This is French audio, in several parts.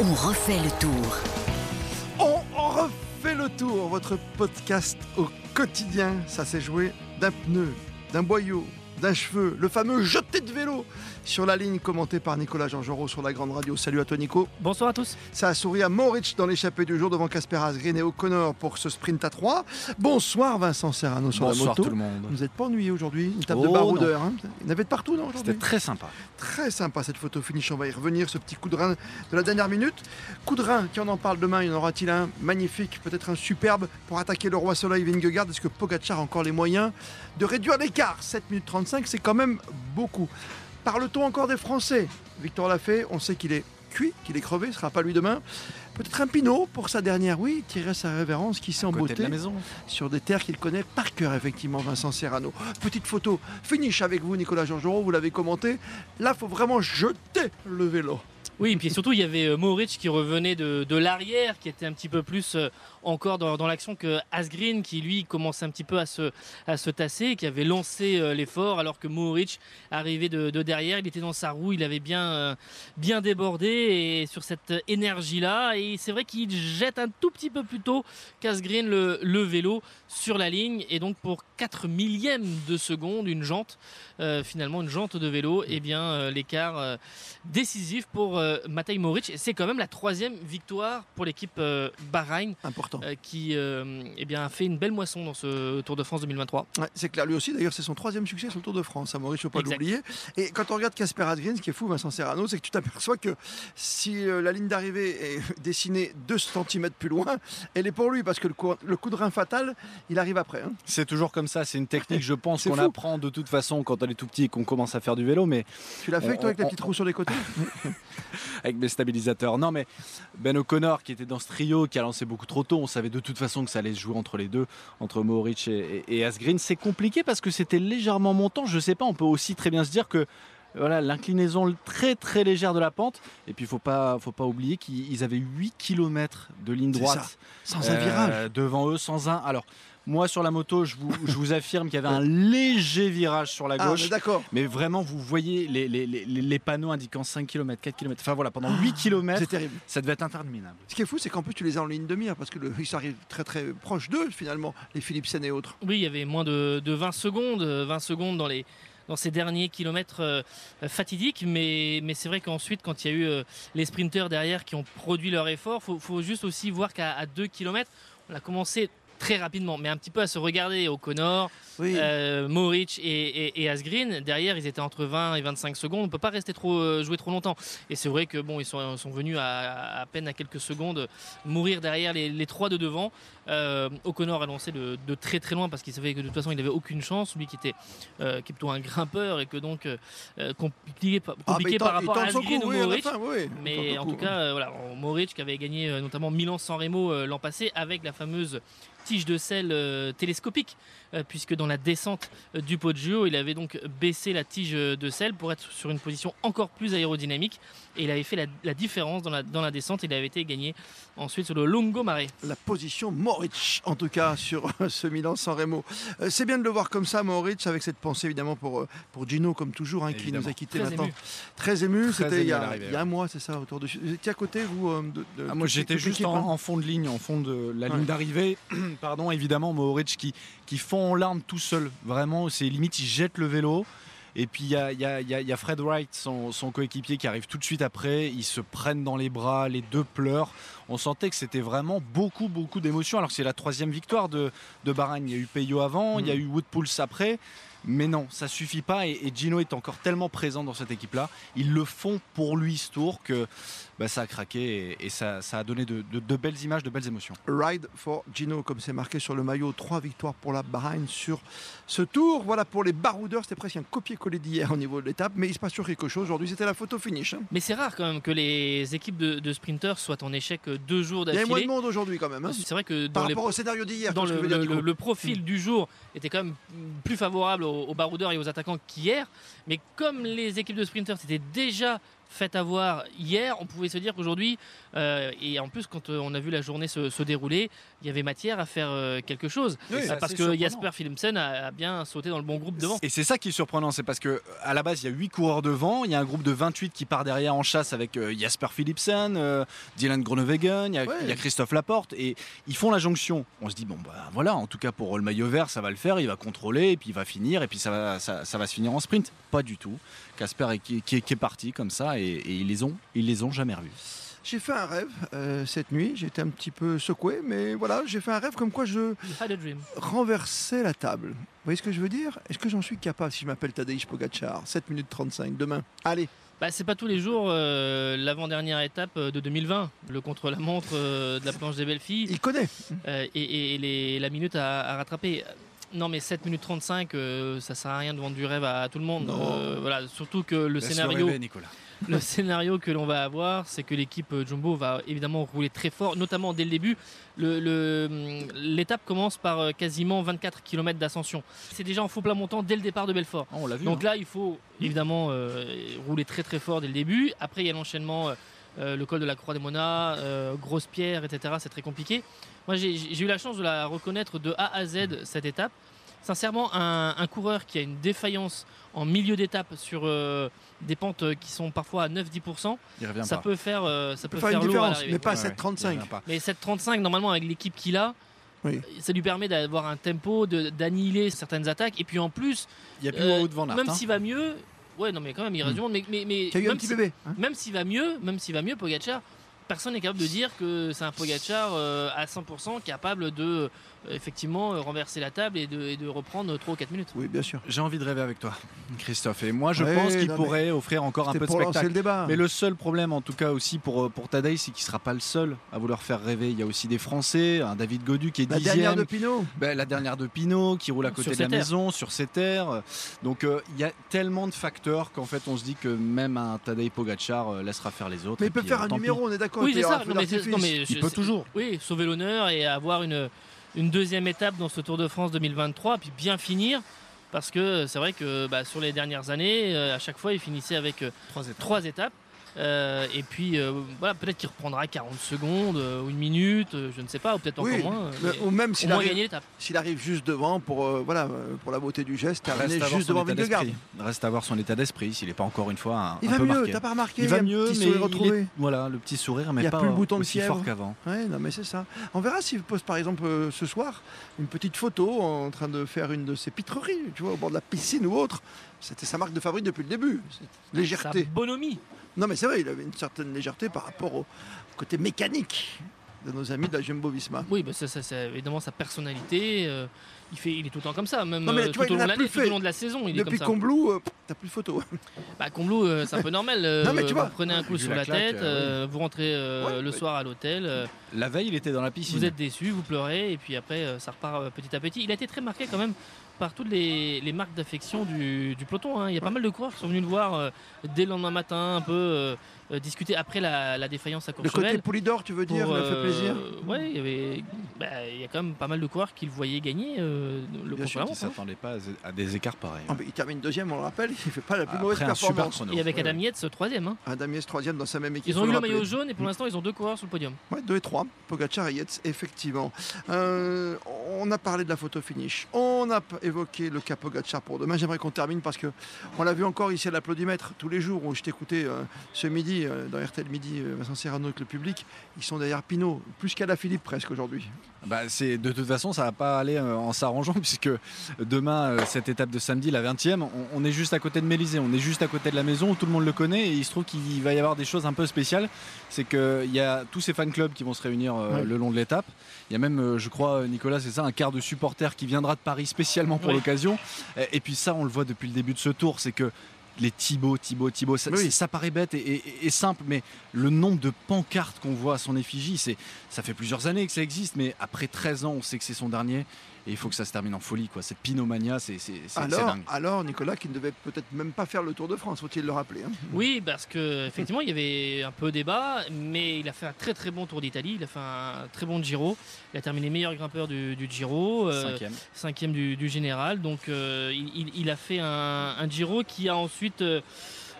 On refait le tour. On refait le tour, votre podcast au quotidien. Ça s'est joué d'un pneu, d'un boyau, d'un cheveu, le fameux jeté de vélo sur la ligne commenté par Nicolas Jean-Jean sur la grande radio. Salut à toi Nico. Bonsoir à tous. Ça a souri à Moritz dans l'échappée du jour devant Casper Asgreen et O'Connor pour ce sprint à 3. Bonsoir Vincent Serrano sur Bonsoir la moto. tout le monde. Vous n'êtes pas ennuyé aujourd'hui? Une table de Oh, baroudeur. Hein Il y en avait de partout non C'était très sympa. Très sympa cette photo finish, on va y revenir, ce petit coup de rein de la dernière minute. Coup de rein, qui en en parle demain, il y en aura-t-il un magnifique, peut-être un superbe pour attaquer le roi soleil Vingegaard? Est-ce que Pogacar a encore les moyens de réduire l'écart? 7 minutes 35, c'est quand même beaucoup. Parle-t-on encore des Français? Victor Lafay, on sait qu'il est cuit, qu'il est crevé, ce sera pas lui demain. Peut-être un Pinot pour sa dernière, oui, tirer sa révérence, qui s'est de la maison. sur des terres qu'il connaît par cœur, effectivement, Vincent Serrano. Petite photo, finish avec vous, Nicolas Georgerot, vous l'avez commenté. Là, faut vraiment jeter le vélo. Oui, et puis surtout, il y avait euh, Mohoric qui revenait de, l'arrière, qui était un petit peu plus euh, encore dans, l'action que Asgreen, qui lui commençait un petit peu à se, tasser, qui avait lancé euh, l'effort, alors que Mohoric arrivait de, de derrière, il était dans sa roue, il avait bien, bien débordé et sur cette énergie-là. Et c'est vrai qu'il jette un tout petit peu plus tôt qu'Asgreen le, vélo sur la ligne. Et donc, pour 4 millièmes de seconde, une jante, finalement, une jante de vélo, et bien, euh, l'écart décisif pour euh, Matej Moric. C'est quand même la troisième victoire pour l'équipe euh, Bahreïn Important. euh, qui euh, eh bien, a fait une belle moisson dans ce Tour de France 2023. Ouais, c'est clair, lui aussi, d'ailleurs, c'est son troisième succès sur le Tour de France. À Maurice, il ne faut pas l'oublier. Et quand on regarde Casper Adrien, ce qui est fou, Vincent Serrano, c'est que tu t'aperçois que si euh, la ligne d'arrivée est dessinée 2 cm plus loin, elle est pour lui, parce que le coup, le coup de rein fatal, il arrive après. hein. C'est toujours comme ça. C'est une technique, je pense, qu'on apprend de toute façon quand on est tout petit et qu'on commence à faire du vélo, mais Tu l'as fait, On- toi, avec la on- petite roue sur les côtés? avec mes stabilisateurs. Non, mais Ben O'Connor, qui était dans ce trio, qui a lancé beaucoup trop tôt, on savait de toute façon que ça allait se jouer entre les deux, entre Mohoric et, et, et Asgreen. C'est compliqué parce que c'était légèrement montant. Je sais pas, on peut aussi très bien se dire que voilà l'inclinaison très très légère de la pente. Et puis il faut pas, faut pas oublier qu'ils avaient 8 km de ligne droite. Sans un Euh, virage. devant eux sans un. Alors, moi sur la moto, je vous, je vous affirme qu'il y avait un léger virage sur la Ah, gauche. mais d'accord. mais vraiment, vous voyez les, les- les- les panneaux indiquant 5 km, 4 km. Enfin voilà, pendant 8 km, C'est terrible. ça devait être interminable. Ce qui est fou, c'est qu'en plus, tu les as en ligne de mire, parce que le, ils arrivent très très proche d'eux, finalement, les Philipsen et autres. Oui, il y avait moins de, de 20 secondes, euh, 20 secondes dans les dans ces derniers kilomètres euh, fatidiques, mais, mais c'est vrai qu'ensuite, quand il y a eu euh, les sprinteurs derrière qui ont produit leur effort, faut, faut juste aussi voir qu'à 2 km, on a commencé très rapidement, mais un petit peu à se regarder au Connor, Oui. euh, Mohoric et, et, et Asgreen. Derrière, ils étaient entre 20 et 25 secondes. On peut pas rester trop euh, jouer trop longtemps. Et c'est vrai que bon, ils sont, sont venus à, à peine à quelques secondes mourir derrière les, les trois de devant. Euh, O'Connor a lancé de, de très très loin parce qu'il savait que de toute façon il n'avait aucune chance. Lui qui était euh, qui est plutôt un grimpeur et que donc euh, compliqué, par- Ah, compliqué par rapport à Asgreen ou oui, oui, il Mais en tout coup, cas, voilà, Mohoric qui avait gagné notamment Milan-San Remo l'an passé avec la fameuse tige de sel euh, télescopique, euh, puisque dans la descente euh, du Poggio, il avait donc baissé la tige de sel pour être sur une position encore plus aérodynamique. Et il avait fait la, la différence dans la, dans la descente. Il avait été gagné ensuite sur le Longo Mare. la position Moritz, en tout cas, sur ce Milan-San Remo. Euh, c'est bien de le voir comme ça, Moritz, avec cette pensée évidemment pour, pour Gino, comme toujours, hein, qui nous a quittés Très maintenant. ému. Très ému, Très c'était il, ému y a- l'arrivée, il y a un mois, c'est ça, autour de. Vous étiez à côté, vous de, de- Ah, moi j'étais juste en, en fond de ligne, en fond de la Ouais. ligne d'arrivée. Pardon, évidemment, Mohoric qui, qui fond en larmes tout seul. Vraiment, c'est limite, il jette le vélo. Et puis il y a, y a- a- Fred Wright, son, son coéquipier, qui arrive tout de suite après. Ils se prennent dans les bras, les deux pleurent. On sentait que c'était vraiment beaucoup, beaucoup d'émotions. Alors que c'est la troisième victoire de, de Bahreïn. Il y a eu Peyo avant, il y a eu Woodpulse après. Mais non, ça suffit pas. Et, et Gino est encore tellement présent dans cette équipe-là. Ils le font pour lui ce tour que bah, ça a craqué et, et ça, ça a donné de, de- de belles images, de belles émotions. Ride for Gino, comme c'est marqué sur le maillot. Trois victoires pour la Bahreïn sur ce tour. Voilà pour les baroudeurs. C'était presque un copier-coller d'hier au niveau de l'étape, mais il se passe sur quelque chose. Aujourd'hui, c'était la photo finish. hein. Mais c'est rare quand même que les équipes de, de sprinteurs soient en échec euh, deux jours Il y a moins de d'affilée. monde aujourd'hui quand même. hein. C'est vrai que Par les rapport au scénario d'hier, dans le profil du jour était quand même plus favorable aux, baroudeurs et aux attaquants qu'hier. Mais comme les équipes de sprinters étaient déjà fait avoir hier, on pouvait se dire qu'aujourd'hui, euh, et en plus quand euh, on a vu la journée se, se dérouler, il y avait matière à faire euh, quelque chose. Oui, parce que surprenant. Jasper Philipsen a, a bien sauté dans le bon groupe devant. Et c'est ça qui est surprenant, c'est parce que à la base il y a 8 coureurs devant, il y a un groupe de 28 qui part derrière en chasse avec euh, Jasper Philipsen, euh, Dylan Groenewegen, il y, a, Ouais. il y a Christophe Laporte et ils font la jonction. On se dit bon bah voilà, en tout cas pour le maillot vert ça va le faire, il va contrôler et puis il va finir et puis ça va, ça, ça va se finir en sprint. Pas du tout. Casper est, qui, qui est- qui est parti comme ça et, et ils les ont, ils les ont jamais revus. J'ai fait un rêve euh, cette nuit, j'étais un petit peu secoué, mais voilà, j'ai fait un rêve comme quoi je You had a dream. renversais la table. Vous voyez ce que je veux dire? Est-ce que j'en suis capable si je m'appelle Tadej Pogacar? 7 minutes 35 demain. Allez, Bah, c'est pas tous les jours euh, l'avant-dernière étape euh, de 2020, le contre-la-montre euh, de la planche des belles filles. il connaît. Euh, et, et les- la minute à, à rattraper. Non mais 7 minutes 35, euh, ça sert à rien de vendre du rêve à, à tout le monde. Non. Euh, voilà, surtout que le scénario, rêver, Nicolas. Le scénario que l'on va avoir, c'est que l'équipe euh, Jumbo va évidemment rouler très fort, notamment dès le début. Le- le- hum, L'étape commence par euh, quasiment 24 km d'ascension. C'est déjà en faux plat montant dès le départ de Belfort. Ah, on l'a vu. Donc hein. là, il faut évidemment euh, rouler très très fort dès le début. Après, il y a l'enchaînement, euh, le col de la Croix des Monas, euh, grosse pierre, etc. C'est très compliqué. Moi, j'ai eu la chance de la reconnaître de A à Z cette étape. Sincèrement, un, un coureur qui a une défaillance en milieu d'étape sur euh, des pentes euh, qui sont parfois à 9-10%, il revient ça pas. peut faire, euh, ça peut peut faire faire une à différence, mais pas à Ouais, ouais, 7,35. il revient pas. Mais 7,35 normalement avec l'équipe qu'il a, Oui. ça lui permet d'avoir un tempo, de- d'annihiler certaines attaques. Et puis en plus, Il n'y a plus euh, haut de Van Aert, même hein. s'il va mieux, ouais non mais quand même il reste Hmm. du monde, mais, mais, mais Qui a eu un même petit si- bébé. hein. même s'il va mieux, même s'il va mieux, Pogacar, personne n'est capable de dire que c'est un Pogacar euh, à 100% capable de euh, effectivement euh, renverser la table et de, et de reprendre 3 ou 4 minutes. Oui, bien sûr. J'ai envie de rêver avec toi, Christophe. Et moi, je Ouais, pense qu'il pourrait offrir encore un peu de spectacle. le débat. Mais le seul problème, en tout cas aussi pour, euh, pour Tadej, c'est qu'il ne sera pas le seul à vouloir faire rêver. Il y a aussi des Français, un David Godu qui est la dixième, dernière de Pinot. ben, la dernière de Pinot qui roule à côté Sur de la terres. maison, sur ses terres. Donc euh, il y a tellement de facteurs qu'en fait on se dit que même un Tadej Pogacar euh, laissera faire les autres. Mais il peut puis, faire euh, un pis. numéro, on est d'accord. Oui, il peut c'est ça. Non, mais non, Il peut c'est- toujours. Oui, sauver l'honneur et avoir une, une deuxième étape dans ce Tour de France 2023, puis bien finir. Parce que c'est vrai que bah, sur les dernières années, euh, à chaque fois, il finissait avec euh, Trois étapes. trois étapes. Euh, et puis euh, voilà, peut-être qu'il reprendra 40 secondes euh, ou une minute, euh, je ne sais pas, ou peut-être Oui, encore moins. mais- mais ou même s'il arrive, gagner l'étape. s'il arrive juste devant pour, euh, voilà, pour la beauté du geste, terminer Reste à voir juste son devant état Vingegaard. d'esprit. Reste à voir son état d'esprit s'il n'est pas encore une fois un, Il un va peu mieux, marqué. t'as pas remarqué Il va mieux, petit mais sourire il retrouvé. est- voilà le petit sourire, mais Il y a pas plus le bouton de aussi fièvre. fort qu'avant. Ouais, non, mais c'est ça. On verra s'il pose par exemple euh, ce soir une petite photo en train de faire une de ses pitreries, tu vois, au bord de la piscine ou autre. C'était sa marque de fabrique depuis le début. Cette Sa légèreté. bonhomie. Non, mais c'est vrai, il avait une certaine légèreté par rapport au côté mécanique de nos amis de la Jumbo Visma. Oui, bah, ça, ça, évidemment sa personnalité. euh, il, fait, il est tout le temps comme ça, même Non, mais euh, vois, tout au long a de l'année, tout au long de la saison. Il est Depuis comme ça. Combloux, euh, t'as plus de photos. Bah, Combloux, euh, c'est un peu normal. euh, Non, mais tu vois, vous prenez un coup sur la la, claque, tête, euh, euh, vous rentrez euh, Ouais, le ouais. soir à l'hôtel, euh, La veille, il était dans la piscine. vous êtes déçu, vous pleurez, et puis après, euh, ça repart euh, petit à petit. Il a été très marqué quand même par toutes les, les marques d'affection du, du peloton. hein. Il y a pas mal de coureurs qui sont venus le voir euh, dès le lendemain matin, un peu euh, discuter après la, la défaillance à Le côté Courchevel. Poulidor, tu veux dire, pour, il a fait plaisir Ouais, il y avait, bah, il y a quand même pas mal de coureurs qui le voyaient gagner euh, le Bien sûr, qui hein. s'attendait pas à- des écarts pareils. Ah, mais Il termine deuxième, on le rappelle, il fait pas la plus Après mauvaise un super performance. chrono. Et avec Adam Yates, troisième. hein. Adam Yates, troisième dans sa même équipe. Ils ont eu le rappeler. maillot jaune et pour Mm. l'instant, ils ont deux coureurs sur le podium. Ouais, 2 et 3, Pogacar et Yates, effectivement. Euh, on a parlé de la photo finish. On a p- évoqué le cas Pogacar pour demain. J'aimerais qu'on termine parce que on l'a vu encore ici à l'applaudimètre tous les jours où je t'écoutais euh, ce midi euh, dans RTL Midi, euh, Vincent Serrano avec le public. Ils sont derrière Pinot, plus qu'à la Philippe presque aujourd'hui. Bah, c'est de toute façon, ça va pas aller euh, en s'arrangeant puisque demain, euh, cette étape de samedi, la 20e, on, est juste à côté de Mélisée, on est juste à côté de la maison où tout le monde le connaît et il se trouve qu'il va y avoir des choses un peu spéciales. C'est qu'il y a tous ces fan clubs qui vont se réunir euh, Ouais. le long de l'étape. Il y a même, euh, je crois, Nicolas, c'est ça, un quart de supporters qui viendra de Paris spécialement pour l'occasion. Et, et puis ça, on le voit depuis le début de ce tour, c'est que les Thibaut, Thibaut, Thibaut, ça, Oui. ça paraît bête et, et- et simple, mais le nombre de pancartes qu'on voit à son effigie, c'est, ça fait plusieurs années que ça existe, mais après 13 ans, on sait que c'est son dernier. Et il faut que ça se termine en folie, quoi. Cette pinomania, c'est, dingue. alors, Nicolas, qui ne devait peut-être même pas faire le Tour de France, faut-il le rappeler. hein? Oui, parce que effectivement, il y avait un peu débat, mais il a fait un très très bon Tour d'Italie. Il a fait un très bon Giro. Il a terminé meilleur grimpeur du, du Giro, euh, Cinquième. cinquième du, du général. Donc, euh, il, il- il a fait un, un Giro qui a ensuite euh,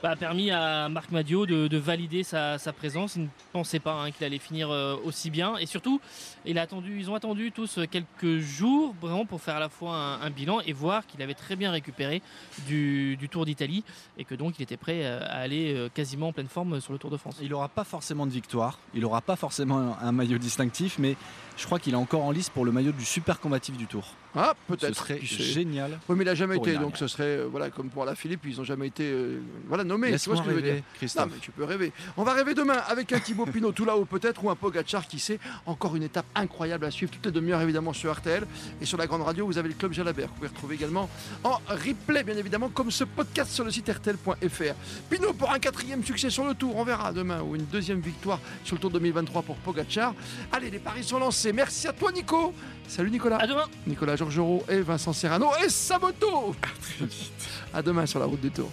bah, a permis à Marc Madio de, de valider sa, présence. Il ne pensait pas hein, qu'il allait finir euh, aussi bien. Et surtout, ils ont attendu tous euh, quelques jours vraiment pour faire à la fois un, bilan et voir qu'il avait très bien récupéré du, Tour d'Italie et que donc il était prêt euh, à aller quasiment en pleine forme sur le Tour de France. Il n'aura pas forcément de victoire, il n'aura pas forcément un, un maillot distinctif, mais je crois qu'il est encore en lice pour le maillot du super combatif du Tour. Ah, Ce peut-être. serait sait. génial. Oui, mais il n'a jamais été, donc ce serait, euh, voilà, comme pour la Philippe, ils n'ont jamais été euh, voilà, nommés. Tu vois Laisse-moi ce que je veux dire Non, Christophe. mais tu peux rêver. On va rêver demain avec un Thibaut Pinot tout là-haut peut-être ou un Pogacar qui sait. Encore une étape incroyable à suivre toutes les demi-heures évidemment sur RTL et sur la grande radio vous avez le club Jalabert. Vous pouvez retrouver également en replay bien évidemment comme ce podcast sur le site RTL.fr. Pinot pour un quatrième succès sur le Tour. On verra demain ou une deuxième victoire sur le Tour 2023 pour Pogacar. Allez les paris sont lancés. Merci à toi Nico. Salut Nicolas. À demain Nicolas Georgerot et Vincent Serrano et Saboto. À demain sur la route du Tour.